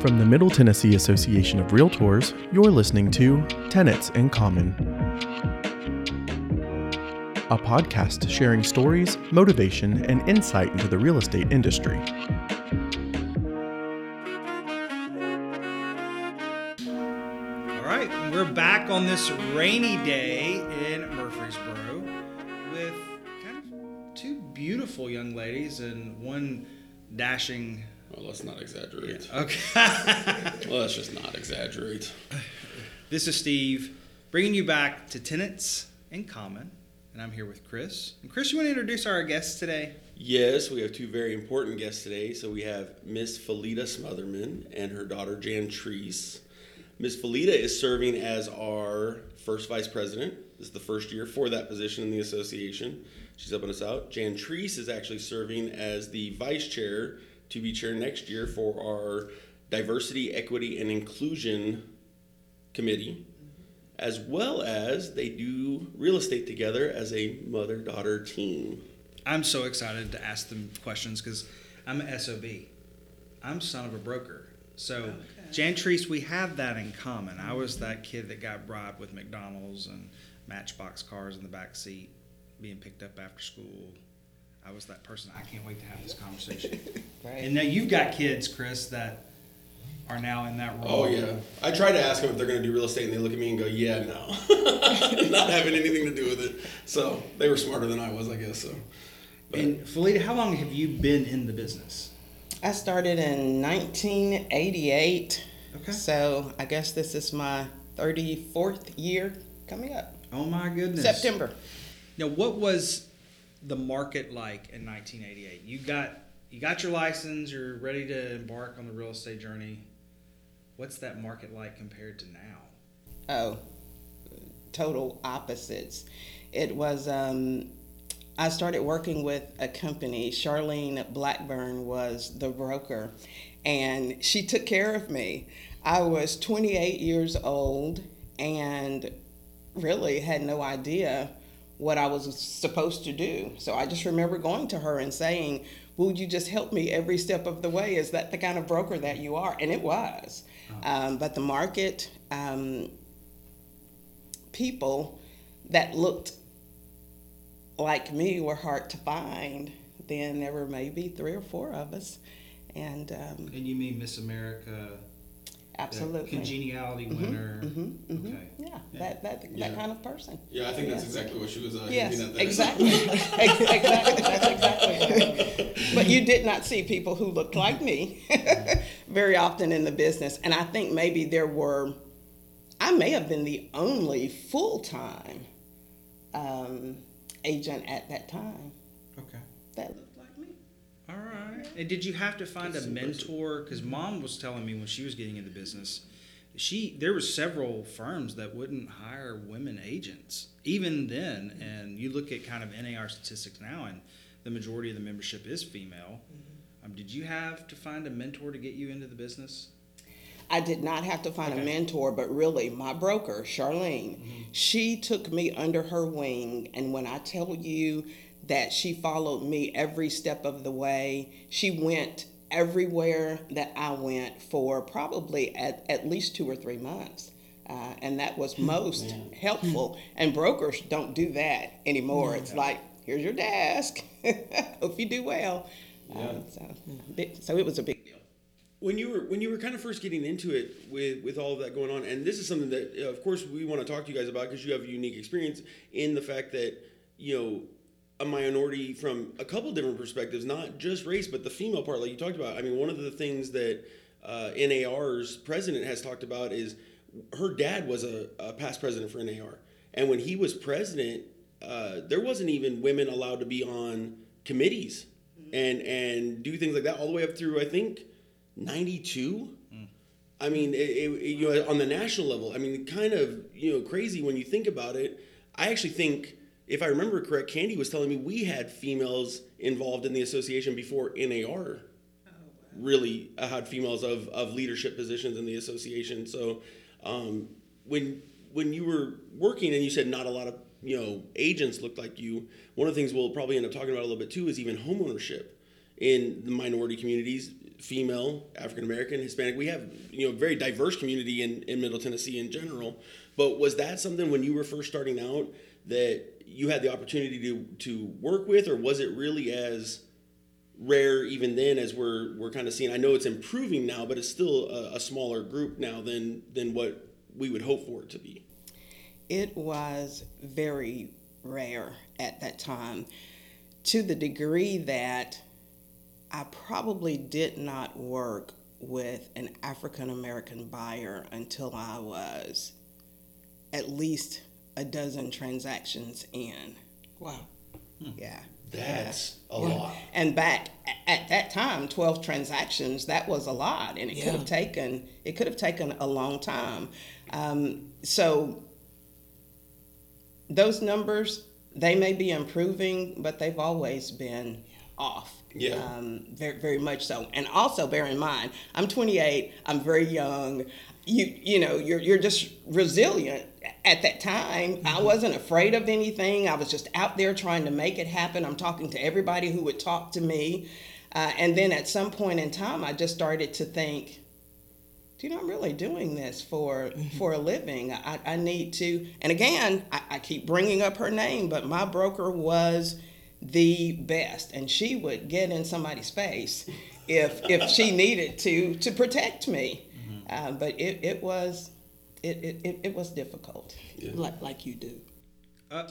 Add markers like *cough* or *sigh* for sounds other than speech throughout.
From the Middle Tennessee Association of Realtors, you're listening to Tenants in Common, a podcast sharing stories, motivation, and insight into the real estate industry. All right, we're back on this rainy day in Murfreesboro with kind of two beautiful young ladies and one dashing. Well, let's not exaggerate. Okay. *laughs* Let's just not exaggerate. this is Steve bringing you back to Tenants in Common, and I'm here with Chris. And Chris, you want to introduce our guests today? Yes, we have two very important guests today. So we have Miss Felita Smotherman and her daughter Jantrice. Miss Felita is serving as our first vice president. This is the first year for that position in the association. She's helping us out. Jantrice is actually serving as the vice chair to be chair next year for our diversity, equity, and inclusion committee. As well as they do real estate together as a mother daughter team. I'm so excited to ask them questions because I'm an SOB. I'm son of a broker. So, Jantrice, we have that in common. I was that kid that got bribed with McDonald's and Matchbox cars in the back seat, being picked up after school. I was that person. I can't wait to have this conversation. *laughs* And now you've got kids, Chris, that are now in that oh, role. Oh yeah. I try to ask them if they're going to do real estate, and they look at me and go, "Yeah, no, *laughs* not having anything to do with it." So they were smarter than I was, I guess. So. But- And Felita, how long have you been in the business? I started in 1988. Okay. So I guess this is my 34th year coming up. Oh my goodness. September. Now, what was the market like in 1988? You got you got your license. You're ready to embark on the real estate journey. What's that market like compared to now? Oh, total opposites. It was, um, I started working with a company. Charlene Blackburn was the broker, and she took care of me. I was 28 years old and really had no idea what I was supposed to do. So I just remember going to her and saying, Would you just help me every step of the way? Is that the kind of broker that you are? And it was. Um, but the market, um, people that looked like me were hard to find. Then there were maybe three or four of us. And um, And you mean Miss America, absolutely. congeniality winner? hmm hmm Okay. Yeah, that, that, Yeah. that kind of person. yeah, I think that's Yes. exactly what she was uh, Yes, there. exactly. *laughs* Exactly. That's exactly. But you did not see people who looked like me *laughs* very often in the business. And I think maybe there were, I may have been the only full time um, agent at that time Okay. that looked like me. All right. And did you have to find a mentor? Because mom was telling me when she was getting into business, she there were several firms that wouldn't hire women agents even then. And you look at kind of NAR statistics now, and the majority of the membership is female. Um, did you have to find a mentor to get you into the business? I did not have to find Okay. a mentor, but really my broker, Charlene, Mm-hmm. she took me under her wing. And when I tell you that she followed me every step of the way, she went everywhere that I went for probably at, at least two or three months. Uh, and that was most helpful. And brokers don't do that anymore. It's like, here's your desk. *laughs* Hope you do well. Um, so, so it was a big deal. when you were when you were kind of first getting into it with with all of that going on and this is something that uh, of course we want to talk to you guys about because you have a unique experience in the fact that you know a minority from a couple different perspectives not just race but the female part like you talked about. I mean one of the things that uh, NAR's president has talked about is her dad was a, a past president for NAR and when he was president uh, there wasn't even women allowed to be on committees and and do things like that all the way up through i think 92 i mean it, it- you know on the national level. I mean kind of you know crazy when you think about it. I actually think if i remember correct candy was telling me we had females involved in the association before NAR really uh, had females of, of leadership positions in the association so um, when when you were working and you said not a lot of you know agents looked like you one of the things we'll probably end up talking about a little bit too is even homeownership in the minority communities, female, African American, Hispanic. We have you know very diverse community in, in Middle Tennessee in general. But was that something when you were first starting out that you had the opportunity to to work with, or was it really as rare even then as we're we're kind of seeing? I know it's improving now, but it's still a, a smaller group now than than what we would hope for it to be. It was very rare at that time to the degree that I probably did not work with an African American buyer until I was at least a dozen transactions in. Wow. Yeah. That's a Yeah. lot. And back at that time, 12 transactions, that was a lot. And it could have taken, it could have taken a long time. Um, so those numbers, they may be improving, but they've always been off. Yeah. Um, very, very much so. And also bear in mind, I'm 28, I'm very young. You, you know, you're, you're just resilient. At that time, I wasn't afraid of anything. I was just out there trying to make it happen. I'm talking to everybody who would talk to me. Uh, and then at some point in time, I just started to think, do you know, I'm really doing this for for a living. I, I need to, and again, I, I keep bringing up her name, but my broker was the best, and she would get in somebody's face if if she needed to to protect me. Uh, but it, it was it, it, it, it was difficult. Like like you do. Uh,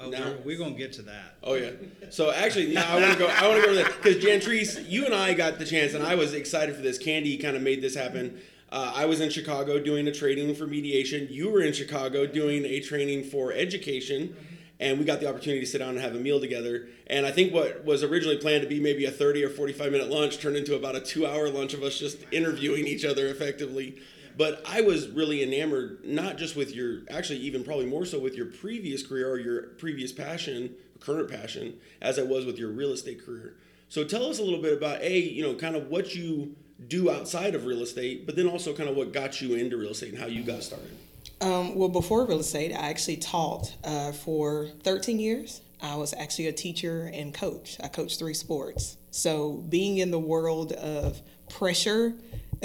oh, Now- we're, we're gonna get to that. Oh yeah. So actually, yeah, I want to go. I want to go to that because Jantrice, you and I got the chance, and I was excited for this. Candy kind of made this happen. Uh, I was in Chicago doing a training for mediation. You were in Chicago doing a training for education, and we got the opportunity to sit down and have a meal together. And I think what was originally planned to be maybe a thirty or forty-five minute lunch turned into about a two-hour lunch of us just interviewing each other effectively. But I was really enamored, not just with your, actually, even probably more so with your previous career or your previous passion, current passion, as I was with your real estate career. So tell us a little bit about a, you know, kind of what you do outside of real estate, but then also kind of what got you into real estate and how you got started. Um, well, before real estate, I actually taught uh, for 13 years. I was actually a teacher and coach. I coached three sports. So being in the world of pressure,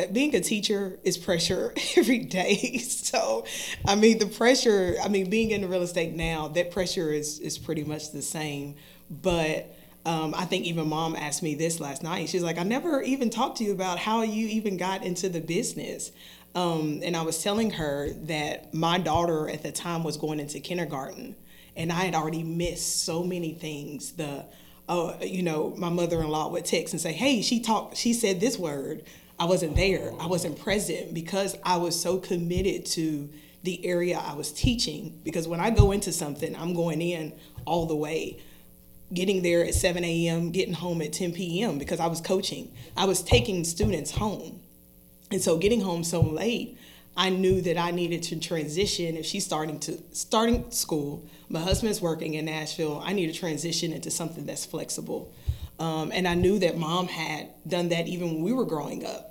being a teacher is pressure *laughs* every day. So, I mean, the pressure, I mean, being in real estate now, that pressure is, is pretty much the same. But um, I think even mom asked me this last night. She's like, I never even talked to you about how you even got into the business. Um, and I was telling her that my daughter at the time was going into kindergarten, and I had already missed so many things. The, uh, you know, my mother-in-law would text and say, "Hey, she talked. She said this word. I wasn't there. I wasn't present because I was so committed to the area I was teaching. Because when I go into something, I'm going in all the way." getting there at 7 a.m., getting home at 10 p.m. because I was coaching. I was taking students home. And so getting home so late, I knew that I needed to transition. If she's starting to starting school, my husband's working in Nashville, I need to transition into something that's flexible. Um, and I knew that mom had done that even when we were growing up.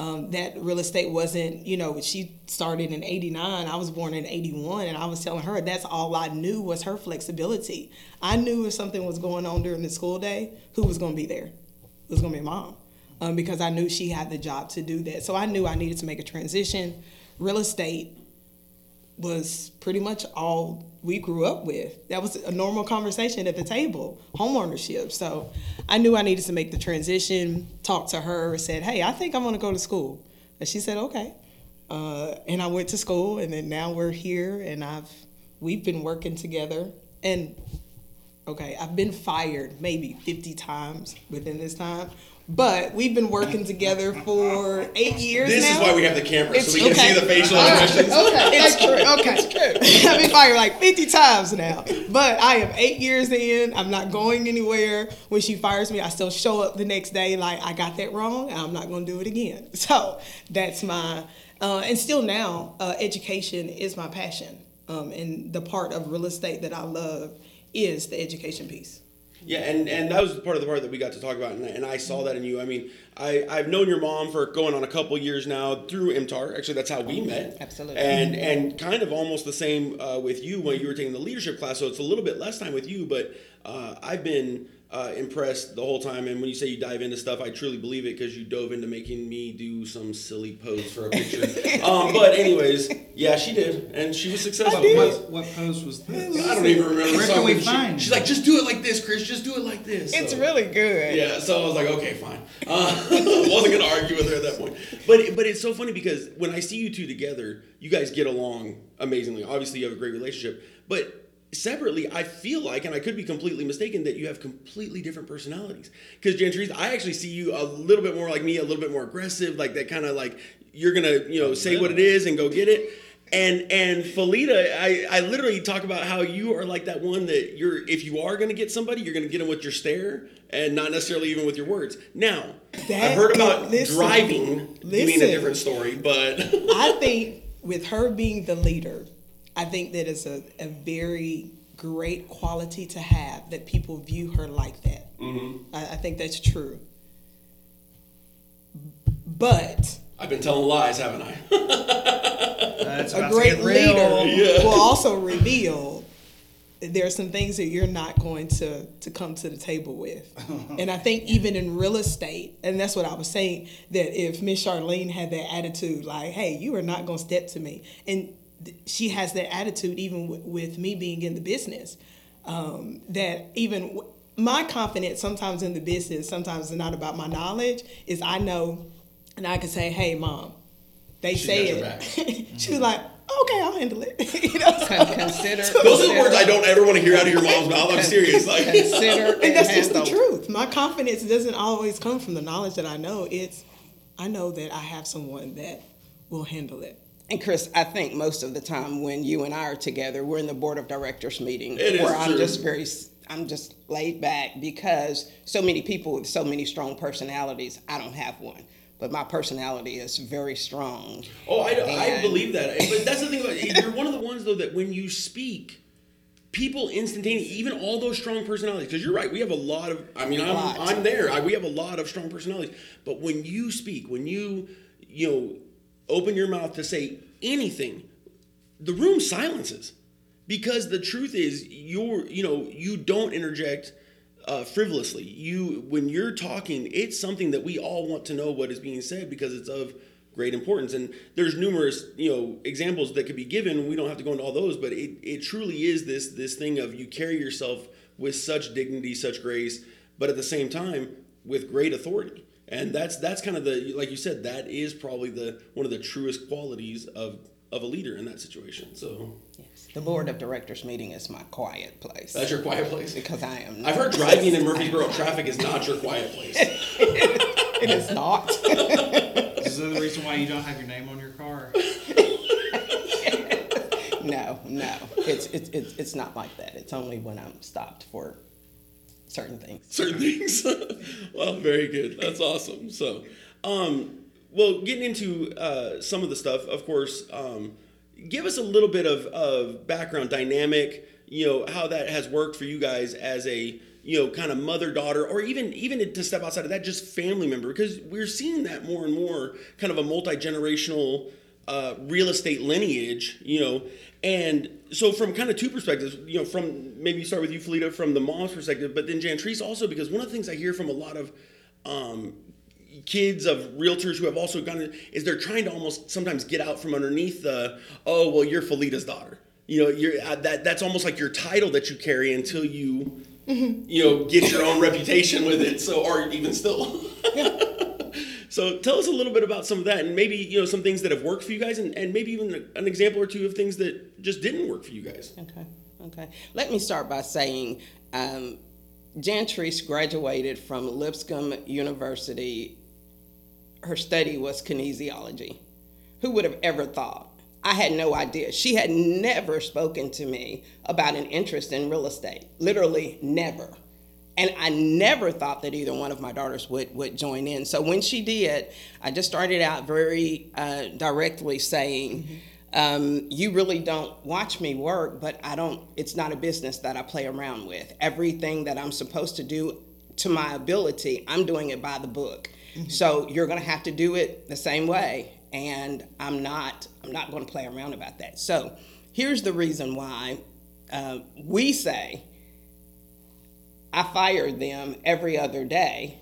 Um, that real estate wasn't, you know, she started in 89, I was born in 81, and I was telling her that's all I knew was her flexibility. I knew if something was going on during the school day, who was going to be there? It was going to be mom. Um, because I knew she had the job to do that. So I knew I needed to make a transition. Real estate was pretty much all we grew up with. That was a normal conversation at the table, home ownership. So I knew I needed to make the transition, talked to her, said, hey, I think I'm gonna go to school. And she said, okay. Uh, and I went to school and then now we're here and I've, we've been working together and okay, I've been fired maybe 50 times within this time. But we've been working together for eight years This now. is why we have the camera, so It's- we can okay. see the facial All right. expressions. Okay, it's true. Okay, it's true. *laughs* I've been fired like 50 times now. But I am eight years in. I'm not going anywhere. When she fires me, I still show up the next day like I got that wrong. and I'm not going to do it again. *laughs* So that's my, uh, and still now, uh, education is my passion. Um, and the part of real estate that I love is the education piece. Yeah, and, and that was part of the part that we got to talk about, and, and I saw that in you. I mean, I, I've known your mom for going on a couple years now through MTAR. Actually, that's how we met. Absolutely. And and kind of almost the same uh, with you when you were taking the leadership class. So it's a little bit less time with you, but uh, I've been uh, impressed the whole time. And when you say you dive into stuff, I truly believe it because you dove into making me do some silly pose for a picture. *laughs* um, but anyways, yeah, she did, and she was successful. What, what pose was this? I don't even remember. Where can we but she- find She's it? like, just do it like this, Chris. Just do it like this. It's So- really good. yeah, so I was like, okay, fine. Uh, *laughs* wasn't gonna argue with her at that point. But but it's so funny because when I see you two together, you guys get along amazingly. Obviously, you have a great relationship, but separately, I feel like, and I could be completely mistaken, that you have completely different personalities. Because Jantrice, I actually see you a little bit more like me, a little bit more aggressive, like that kind of like you're gonna you know oh, say what it is and go get it. And and Felita, I, I literally talk about how you are like that one that you're if you are gonna get somebody, you're gonna get them with your stare and not necessarily even with your words. Now, I've heard about listen, driving being a different story, but I think with her being the leader, I think that is a, a very great quality to have that people view her like that. Mm-hmm. I, I think that's true. But I've been telling lies, haven't I? *laughs* That's a great to get real. leader will also reveal that there are some things that you're not going to to come to the table with. *laughs* and I think even in real estate, and that's what I was saying, that if Miss Charlene had that attitude, like, "Hey, you are not going to step to me," and th- she has that attitude even w- with me being in the business, um, that even. W- my confidence sometimes in the business, sometimes it's not about my knowledge, is I know and I can say, hey, mom, they She's say got your it. *laughs* she was like, okay, I'll handle it. *laughs* you know, so- Con- Consider. *laughs* Those are the words I don't ever want to hear out of your mom's mouth. I'm serious. Like, Consider and that's just the truth. My confidence doesn't always come from the knowledge that I know. It's I know that I have someone that will handle it. And Chris, I think most of the time when you and I are together, we're in the board of directors meeting It is where I'm true. just very, I'm just laid back because so many people with so many strong personalities. I don't have one, but my personality is very strong. Oh, I, I believe that. But that's the thing about it. You're one of the ones, though, that when you speak, people instantaneously, even all those strong personalities, because you're right, we have a lot of, I mean, I'm, I'm there. I, we have a lot of strong personalities. But when you speak, when you, you know, open your mouth to say anything, the room silences. Because the truth is, you're, you know, you don't interject uh, frivolously. You, when you're talking, it's something that we all want to know what is being said because it's of great importance. And there's numerous, you know, examples that could be given. We don't have to go into all those, but it, it truly is this this thing of you carry yourself with such dignity, such grace, but at the same time with great authority. And that's that's kind of the like you said, that is probably the one of the truest qualities of of a leader in that situation. So Yes. The board of directors meeting is my quiet place that's your quiet place. because I am. I've heard driving in Murfreesboro traffic is not your quiet place. *laughs* it is not. *laughs* Is that the reason why you don't have your name on your car? *laughs* no, no, it's, it's it's it's not like that. It's only when I'm stopped for certain things. certain things. *laughs* well, very good. That's awesome. So, um, well, getting into uh, some of the stuff, of course, um, give us a little bit of, of background dynamic, you know, how that has worked for you guys as a, you know, kind of mother daughter, or even even to step outside of that, just family member, because we're seeing that more and more, kind of a multi generational uh, real estate lineage, you know. And so, from kind of two perspectives, you know, from maybe you start with you, Felita, from the mom's perspective, but then Jantrice also, because one of the things I hear from a lot of um, kids of realtors who have also gone in, is they're trying to almost sometimes get out from underneath the, oh, well, you're Felita's daughter. You know, you're uh, that. That's almost like your title that you carry until you, you know, get your own reputation with it. So, or even still. *laughs* So tell us a little bit about some of that, and maybe you know some things that have worked for you guys, and, and maybe even an example or two of things that just didn't work for you guys. Okay, okay. Let me start by saying um, Jantrice graduated from Lipscomb University. Her study was kinesiology. Who would have ever thought? I had no idea. She had never spoken to me about an interest in real estate. Literally, never. And I never thought that either one of my daughters would, would join in. So when she did, I just started out very uh, directly saying, um, You really don't watch me work, but I don't, it's not a business that I play around with. Everything that I'm supposed to do to my ability, I'm doing it by the book. So you're going to have to do it the same way. And I'm not, I'm not going to play around about that. So here's the reason why uh, we say, I fired them every other day.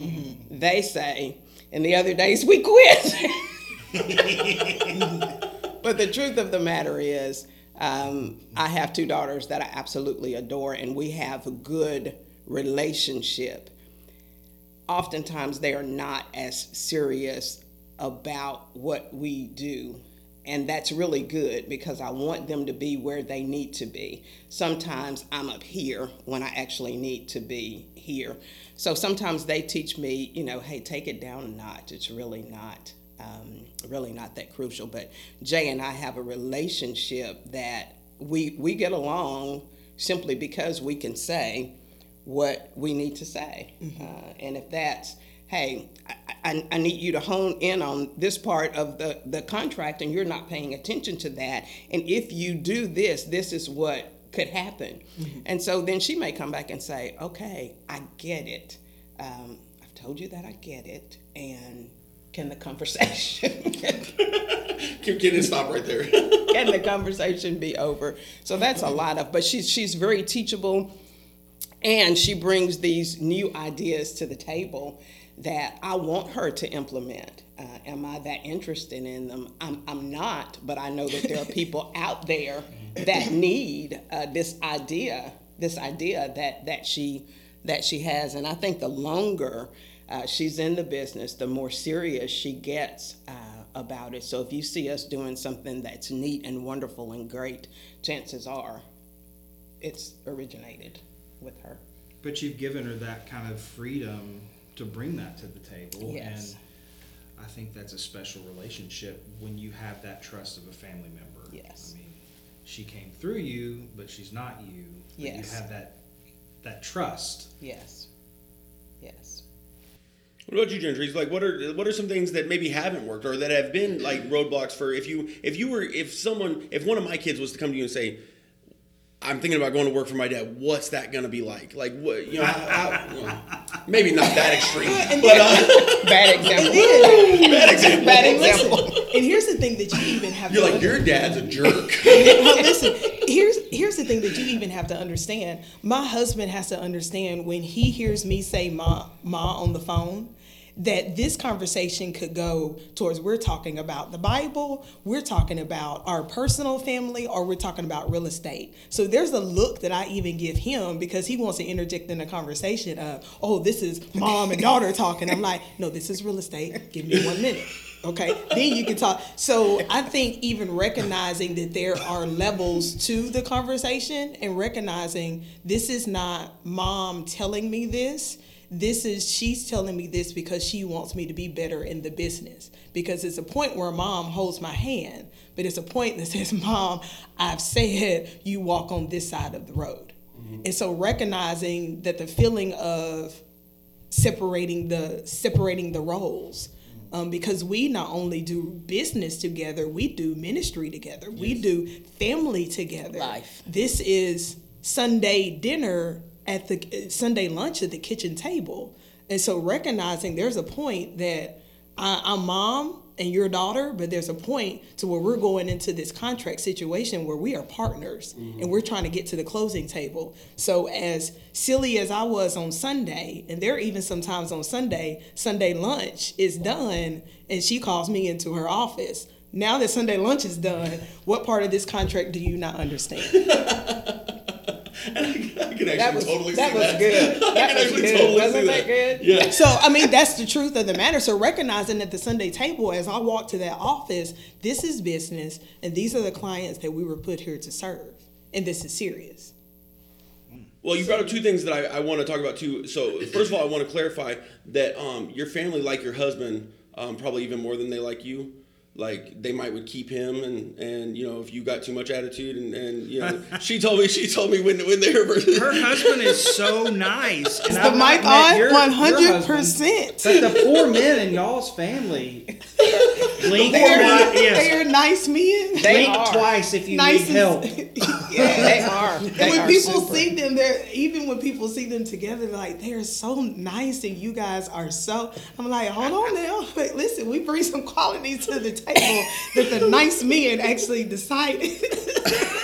They say, and the other days we quit. *laughs* but the truth of the matter is, um, I have two daughters that I absolutely adore, and we have a good relationship. Oftentimes, they are not as serious about what we do. And that's really good because I want them to be where they need to be. Sometimes I'm up here when I actually need to be here. So sometimes they teach me, you know, hey, take it down a notch. It's really not, um, really not that crucial. But Jay and I have a relationship that we we get along simply because we can say what we need to say, uh, and if that's hey, I, I, need you to hone in on this part of the, the contract and you're not paying attention to that. And if you do this, this is what could happen. Mm-hmm. And so then she may come back and say, okay, I get it. Um, I've told you that I get it. And can the conversation *laughs* *laughs* can, can it stop right there? *laughs* can the conversation be over? So that's a lot of, but she's she's very teachable, and she brings these new ideas to the table that I want her to implement. Uh, am I that interested in them? I'm, I'm not, but I know that there are *laughs* people out there that need uh, this idea, this idea that that she that she has, and I think the longer uh, she's in the business, the more serious she gets uh, about it. So if you see us doing something that's neat and wonderful and great, chances are it's originated with her. But you've given her that kind of freedom to bring that to the table. Yes. And I think that's a special relationship when you have that trust of a family member. Yes. I mean, she came through you, but she's not you. But Yes. You have that that trust. Yes. Yes. What about you, Gentry? Like, what are what are some things that maybe haven't worked or that have been like roadblocks for if you if you were if someone if one of my kids was to come to you and say, I'm thinking about going to work for my dad. What's that going to be like? Like what? You know, how, how, you know, maybe not that extreme, but uh, *laughs* Bad *laughs* example. bad example. Bad example. listen, and here's the thing that you even have You're like your dad's a jerk. *laughs* well, listen, here's here's the thing that you even have to understand. My husband has to understand when he hears me say "ma" "ma" on the phone, that this conversation could go towards we're talking about the Bible, we're talking about our personal family, or we're talking about real estate. So there's a look that I even give him because he wants to interject in the conversation of, oh, this is mom and daughter talking. I'm like, no, this is real estate. Give me one minute. Okay, then you can talk. So I think even recognizing that there are levels to the conversation and recognizing this is not mom telling me this. This is she's telling me this because she wants me to be better in the business. Because it's a point where mom holds my hand, but it's a point that says, *laughs* Mom, I've said you walk on this side of the road. And so recognizing that the feeling of separating the separating the roles um, because we not only do business together we do ministry together we do family together Life. this is sunday dinner at the sunday lunch at the kitchen table. And so recognizing there's a point that I, i'm mom and your daughter but there's a point to where we're going into this contract situation where we are partners mm-hmm. and we're trying to get to the closing table. So as silly as i was on sunday and there even sometimes on sunday sunday lunch is done and she calls me into her office. Now that sunday lunch is done what part of this contract do you not understand *laughs* I can actually That was totally that see was that. good. *laughs* I That can was actually good. totally Wasn't see that good? Yeah. So I mean that's the truth of the matter. So recognizing at the Sunday table as I walk to that office, this is business and these are the clients that we were put here to serve. And this is serious. Well, you brought up two things that I, I want to talk about too. So, first of all, I want to clarify that um, your family like your husband um, probably even more than they like you. Like they might would keep him, and and you know if you got too much attitude, and and you know *laughs* she told me she told me when when they were *laughs* Her husband is so nice. And the mic on? your- your 100%. husband, But the poor men in y'all's family blink They are, twice. they are nice men. They blink are. twice if you nice need help. *laughs* yeah. They are. They And when are people super. see them, they're even when people see them together, they're like they're so nice, and you guys are so. I'm like, hold on now, *laughs* Wait, listen, we bring some qualities to the table that the nice men actually decided. *laughs*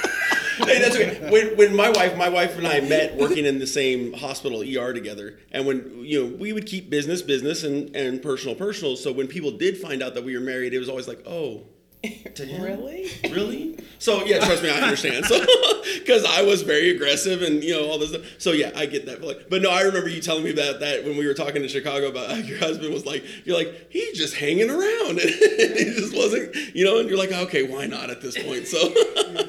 hey, that's okay. When, when my wife, my wife and I met working in the same hospital ER together, and when you know we would keep business business and and personal personal. So when people did find out that we were married, it was always like, oh. To him? *laughs* Really? Really? So yeah, trust me, I understand. So *laughs* because I was very aggressive and you know all this stuff. So yeah, I get that. But, no, I remember you telling me about that when we were talking in Chicago about how your husband was like, you're like he's just hanging around, *laughs* and he just wasn't, you know. And you're like, okay, why not at this point? So. *laughs*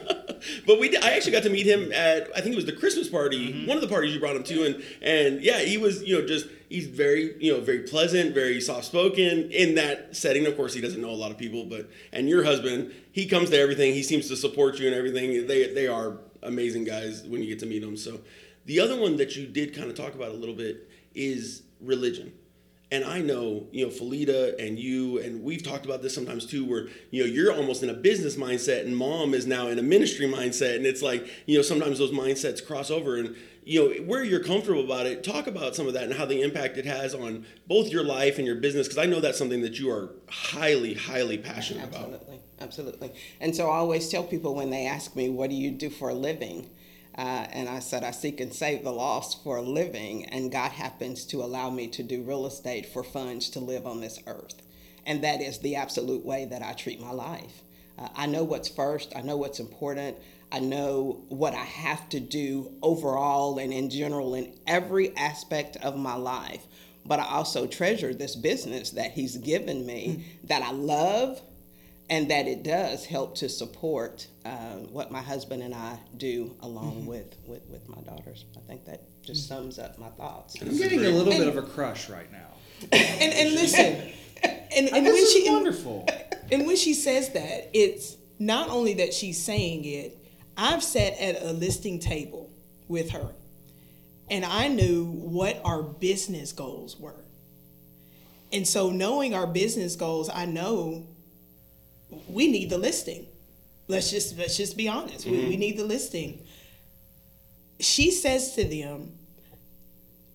but we, did, I actually got to meet him at, I think it was the Christmas party, mm-hmm. one of the parties you brought him to, and and yeah, he was, you know, just he's very, you know, very pleasant, very soft spoken in that setting. Of course, he doesn't know a lot of people, but and your husband, he comes to everything. He seems to support you and everything. They they are amazing guys when you get to meet them. So, the other one that you did kind of talk about a little bit is religion. And I know, you know, Felita and you, and we've talked about this sometimes too, where, you know, you're almost in a business mindset and mom is now in a ministry mindset. And it's like, you know, sometimes those mindsets cross over. And, you know, where you're comfortable about it, talk about some of that and how the impact it has on both your life and your business. Because I know that's something that you are highly, highly passionate about. Absolutely, absolutely. And so I always tell people when they ask me, "What do you do for a living?" Uh, and I said, "I seek and save the lost for a living, and God happens to allow me to do real estate for funds to live on this earth, and that is the absolute way that I treat my life. Uh, I know what's first. I know what's important." I know what I have to do overall and in general in every aspect of my life. But I also treasure this business that He's given me that I love and that it does help to support uh, what my husband and I do along with, with, with my daughters. I think that just sums up my thoughts. I'm getting a little bit of a crush right now. And and listen, and, and when this she is wonderful. and when she says that, it's not only that she's saying it. I've sat at a listing table with her, and I knew what our business goals were. And so, knowing our business goals, I know we need the listing. Let's just let's just be honest. We, we mm-hmm. need the listing. She says to them,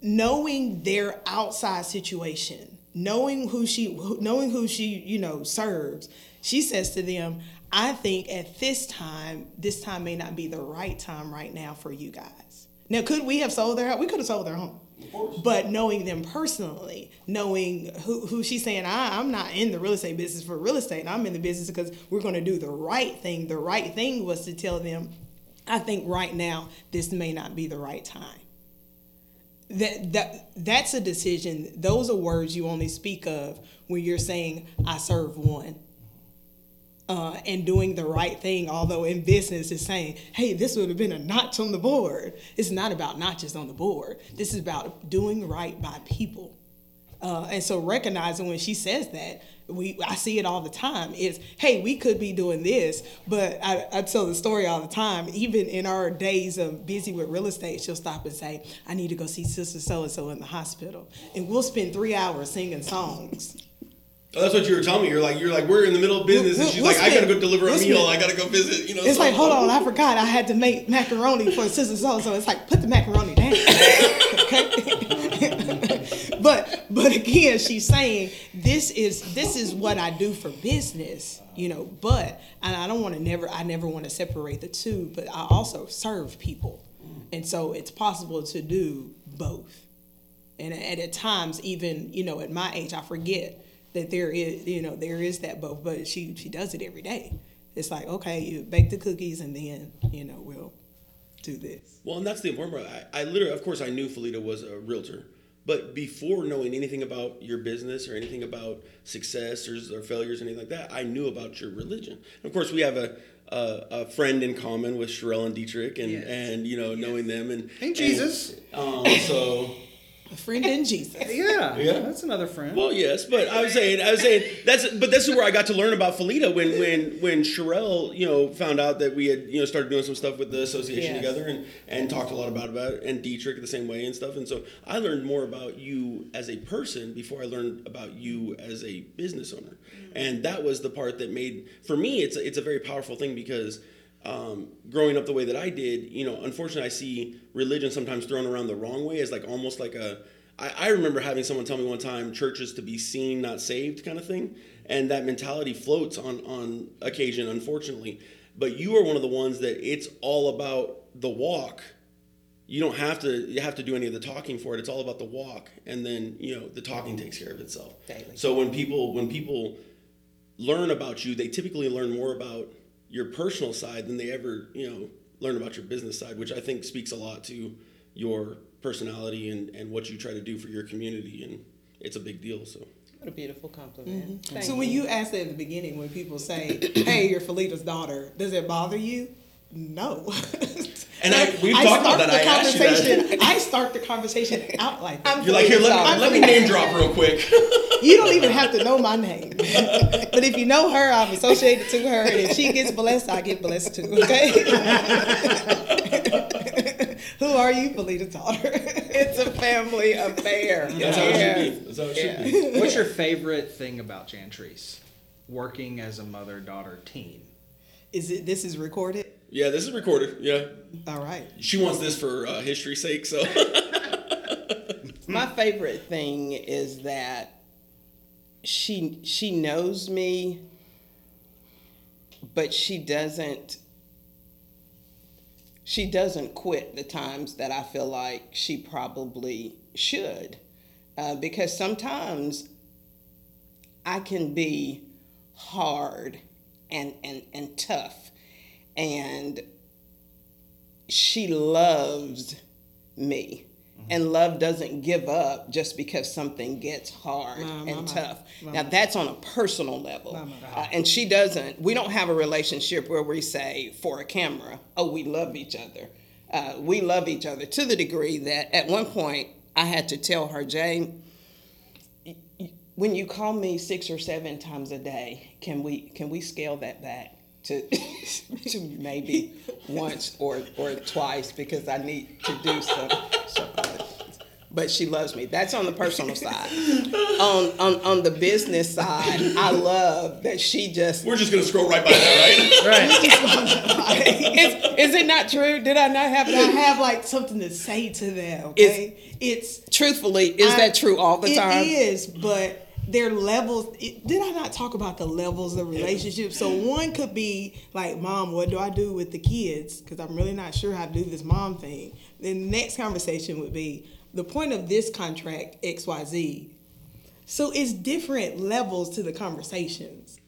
knowing their outside situation, knowing who she knowing who she, you know, serves, she says to them, I think at this time, this time may not be the right time right now for you guys. Now, could we have sold their house? We could have sold their home. But knowing them personally, knowing who, who she's saying, I, I'm not in the real estate business for real estate. I'm in the business because we're going to do the right thing. The right thing was to tell them, I think right now, this may not be the right time that that that's a decision those are words you only speak of when you're saying i serve one uh, and doing the right thing although in business is saying hey this would have been a notch on the board. It's not about notches on the board. This is about doing right by people. Uh, and so recognizing when she says that we I see it all the time. Is hey we could be doing this but I, I tell the story all the time. Even in our days of busy with real estate she'll stop and say I need to go see sister so and so in the hospital. And we'll spend three hours singing songs Oh, that's what you were telling me. You're like, you're like, we're in the middle of business, and she's like, I gotta go deliver a meal. I gotta go visit. You know, it's so- like hold on I *laughs* forgot I had to make macaroni for sister so so it's like put the macaroni down okay *laughs* but but again she's saying this is this is what I do for business you know but and I don't want to never I never want to separate the two but I also serve people and so it's possible to do both and at, at times even you know at my age I forget that there is you know there is that both but she she does it every day it's like okay you bake the cookies and then you know we'll do this Well, and that's the important part. I, I literally, of course, I knew Felita was a realtor, but before knowing anything about your business or anything about success or, or failures or anything like that, I knew about your religion. And of course, we have a a, a friend in common with Sherelle and Dietrich, and Yes. and you know knowing them and And Jesus. um, so. A friend in jesus *laughs* Yeah, Yeah. that's another friend. Well, yes, but I was saying, I was saying that's, but this is where I got to learn about Felita when, when, when Sherelle, you know, found out that we had, you know, started doing some stuff with the association Yes. together and, and talked a lot about about it, and Dietrich the same way and stuff. And so I learned more about you as a person before I learned about you as a business owner, mm-hmm. and that was the part that made for me it's a, it's a very powerful thing because. Um, growing up the way that I did, you know, unfortunately, I see religion sometimes thrown around the wrong way as like almost like a I, I remember having someone tell me one time churches to be seen not saved kind of thing and that mentality floats on on occasion unfortunately but you are one of the ones that it's all about the walk. You don't have to you have to do any of the talking for it. It's all about the walk, and then you know the talking takes care of itself. Daily. So when people when people learn about you, they typically learn more about your personal side than they ever you know learn about your business side, which I think speaks a lot to your personality and and what you try to do for your community, and it's a big deal. So. What a beautiful compliment. Mm-hmm. Thank So when you asked at the beginning, when people say, "Hey, you're Felita's daughter," does it bother you? No. *laughs* And I- we've talked about that. the I asked you that. conversation. I start the conversation out like that. I'm You're like, here, let I'm me, let me name drop real quick. *laughs* You don't even have to know my name. *laughs* but if you know her, I'm associated to her, and if she gets blessed, I get blessed too. Okay. Who are you, Felita's daughter? it's a family affair. That's how it should be. That's how it should be. What's your favorite thing about Jantrice? Working as a mother daughter team. Is it? This is recorded. Yeah, this is recorded. Yeah. All right. She wants this for uh, history's sake, so. *laughs* My favorite thing is that she she knows me, but she doesn't she doesn't quit the times that I feel like she probably should, uh, because sometimes I can be hard and and and tough, and she loves me. And love doesn't give up just because something gets hard No, and mama. tough. Now that's on a personal level, uh, and she doesn't. We don't have a relationship where we say for a camera, "Oh, we love each other." Uh, we love each other to the degree that at one point I had to tell her, Jay, when you call me six or seven times a day, can we can we scale that back to *laughs* to maybe once or or twice because I need to do some. some but she loves me. That's on the personal side. on, on on the business side, I love that she just We're just gonna scroll right by that, right? *laughs* *laughs* is, is it not true? Did I not have I have like something to say to them. Okay, it's Truthfully, is I- that true all the time? It is, but there are levels. It, did I not talk about the levels of relationships? So one could be like, "Mom, what do I do with the kids?" Because I'm really not sure how to do this mom thing. Then the next conversation would be the point of this contract X Y Z. So it's different levels to the conversations.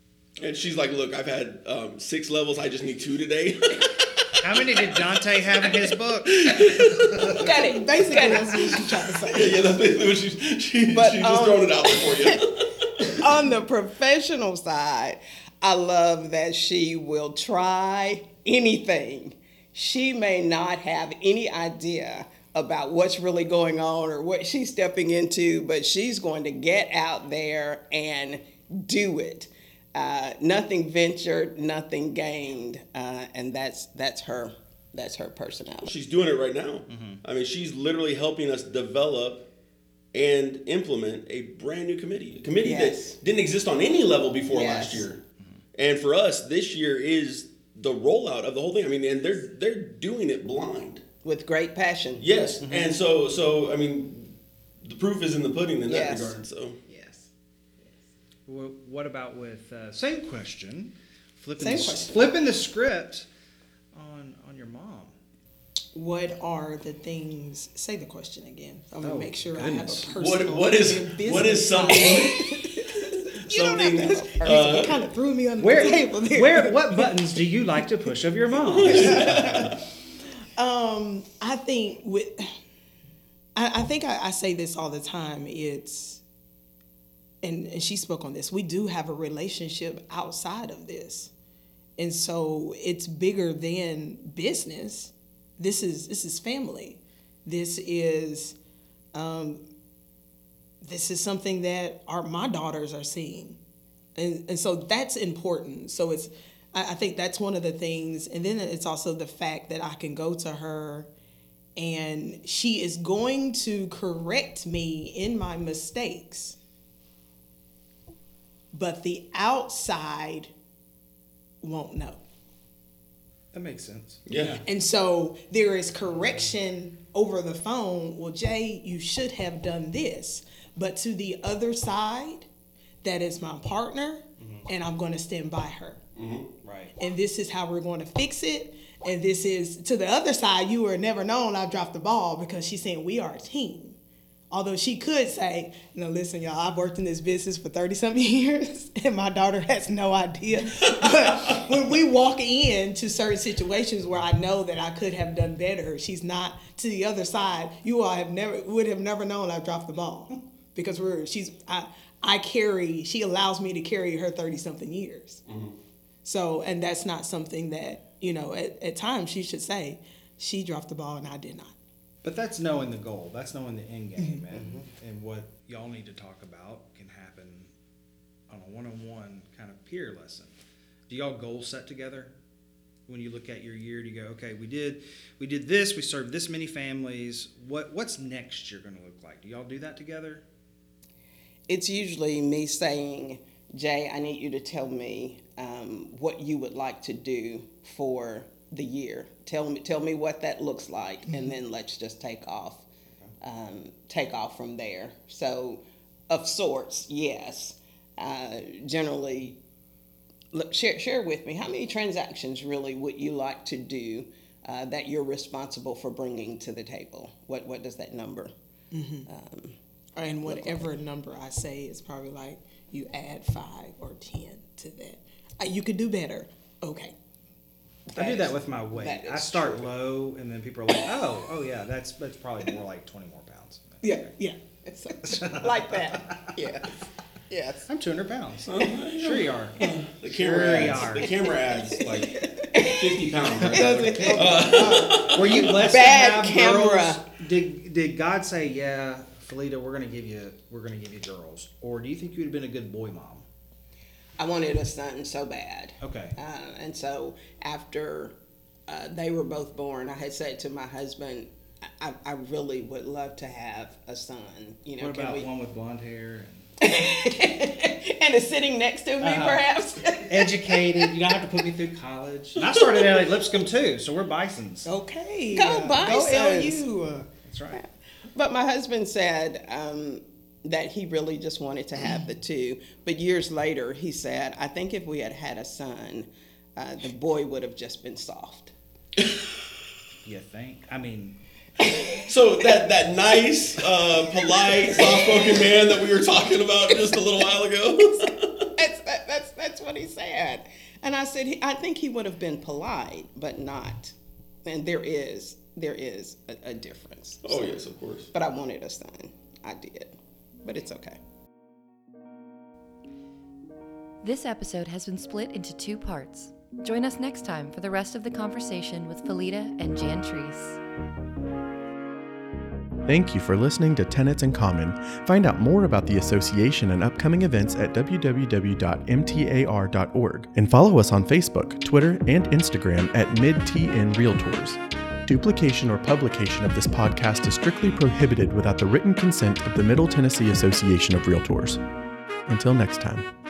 And she's like, "Look, I've had um, six levels. I just need two today." *laughs* How many did Dante have in his book? Got it. Basically, Got it. that's what she's trying to say. yeah, that's basically what she's. She, But, she's just um, throwing it out there for you. *laughs* on the professional side, I love that she will try anything. She may not have any idea about what's really going on or what she's stepping into, but she's going to get out there and do it. Uh, nothing ventured, nothing gained, uh, and that's that's her that's her personality. She's doing it right now. Mm-hmm. I mean, she's literally helping us develop and implement a brand new committee, a committee Yes. that didn't exist on any level before last Yes. year. And for us, this year is the rollout of the whole thing. I mean, and they're they're doing it blind. With great passion. Yes, Mm-hmm. and so so I mean, the proof is in the pudding in Yes. that regard. So Yes. Wh- What about with uh, same question? Flipping Same the, question. Flipping the script on on your mom. What are the things? Say the question again. I'm gonna Oh, make sure goodness. I have a personal. what what is and what is business something side. *laughs* You don't have to- uh, you kind of threw me under Where the table there. where what buttons do you like to push of your mom? *laughs* Um, I think with, I, I think I, I say this all the time. It's, and, and she spoke on this. We do have a relationship outside of this, and so it's bigger than business. This is this is family. This is, um, this is something that our my daughters are seeing, and and so that's important. So it's I, I think that's one of the things, and then it's also the fact that I can go to her, and she is going to correct me in my mistakes, but the outside won't know. That makes sense. yeah. And so there is correction over the phone. Well, Jay, you should have done this. But to the other side, that is my partner, mm-hmm. and I'm going to stand by her. Mm-hmm. Right. and this is how we're going to fix it. And this is to the other side. You were never known. I've dropped the ball because she's saying we are a team. Although she could say, you know, listen, y'all, I've worked in this business for 30 something *laughs* years and my daughter has no idea. But when we walk into certain situations where I know that I could have done better, she's not to the other side. You all have never would have never known I dropped the ball because we're she's I I carry she allows me to carry her 30 something years. Mm-hmm. So, and that's not something that, you know, at, at times she should say, she dropped the ball and I did not. But that's knowing the goal. That's knowing the end game, and and what y'all need to talk about can happen on a one-on-one kind of peer lesson. Do y'all goal set together? When you look at your year, do you go, okay, we did we did this, we served this many families. What what's next year going to look like? Do y'all do that together? It's usually me saying, Jay, I need you to tell me um, what you would like to do for the year. Tell me, tell me what that looks like, and then let's just take off, um, take off from there. So, of sorts, yes. Uh, generally, look, share share with me how many transactions really would you like to do uh, that you're responsible for bringing to the table? What what does that number? Um, And whatever number I say is probably like you add five or 10 to that. Uh, you could do better. Okay. I do That that is- with my weight. I start true. low, and then people are like, "Oh, oh yeah, that's that's probably more like twenty more pounds." Yeah, yeah. So, *laughs* like that. Yes. Yes. I'm 200 pounds. Oh, sure you are. The Sure camera you adds. are. The camera adds like fifty pounds. *laughs* Right? *laughs* Were you blessed Bad to have camera. girls? Did Did God say, "Yeah, Felita, we're gonna give you we're gonna give you girls," or do you think you'd have been a good boy mom? I wanted a son so bad. Okay. Uh, and so after uh, they were both born, I had said to my husband, I, I really would love to have a son. You know, What can about we? one with blonde hair? and *laughs* is sitting next to me, Uh-huh. perhaps. *laughs* Educated. You don't have to put me through college. And I started out at Lipscomb too, so we're Bisons. Okay. Go uh, Go Bisons. LU. That's right. But my husband said um, that he really just wanted to have the two. But years later, he said, I think if we had had a son, uh, the boy would have just been soft. You think? I mean, So that that nice, uh, polite, soft-spoken man that we were talking about just a little while ago. *laughs* That's, that, that's, that's what he said. And I said, he, I think he would have been polite, but not. And there is, there is a, a difference. oh So- yes, of course. But I wanted a son. I did. But it's okay. This episode has been split into two parts. Join us next time for the rest of the conversation with Felita and Jantrice. Thank you for listening to Tenets in Common. Find out more about the association and upcoming events at www.mtar.org and follow us on Facebook, Twitter, and Instagram at MidTN Realtors. Duplication or publication of this podcast is strictly prohibited without the written consent of the Middle Tennessee Association of Realtors. Until next time.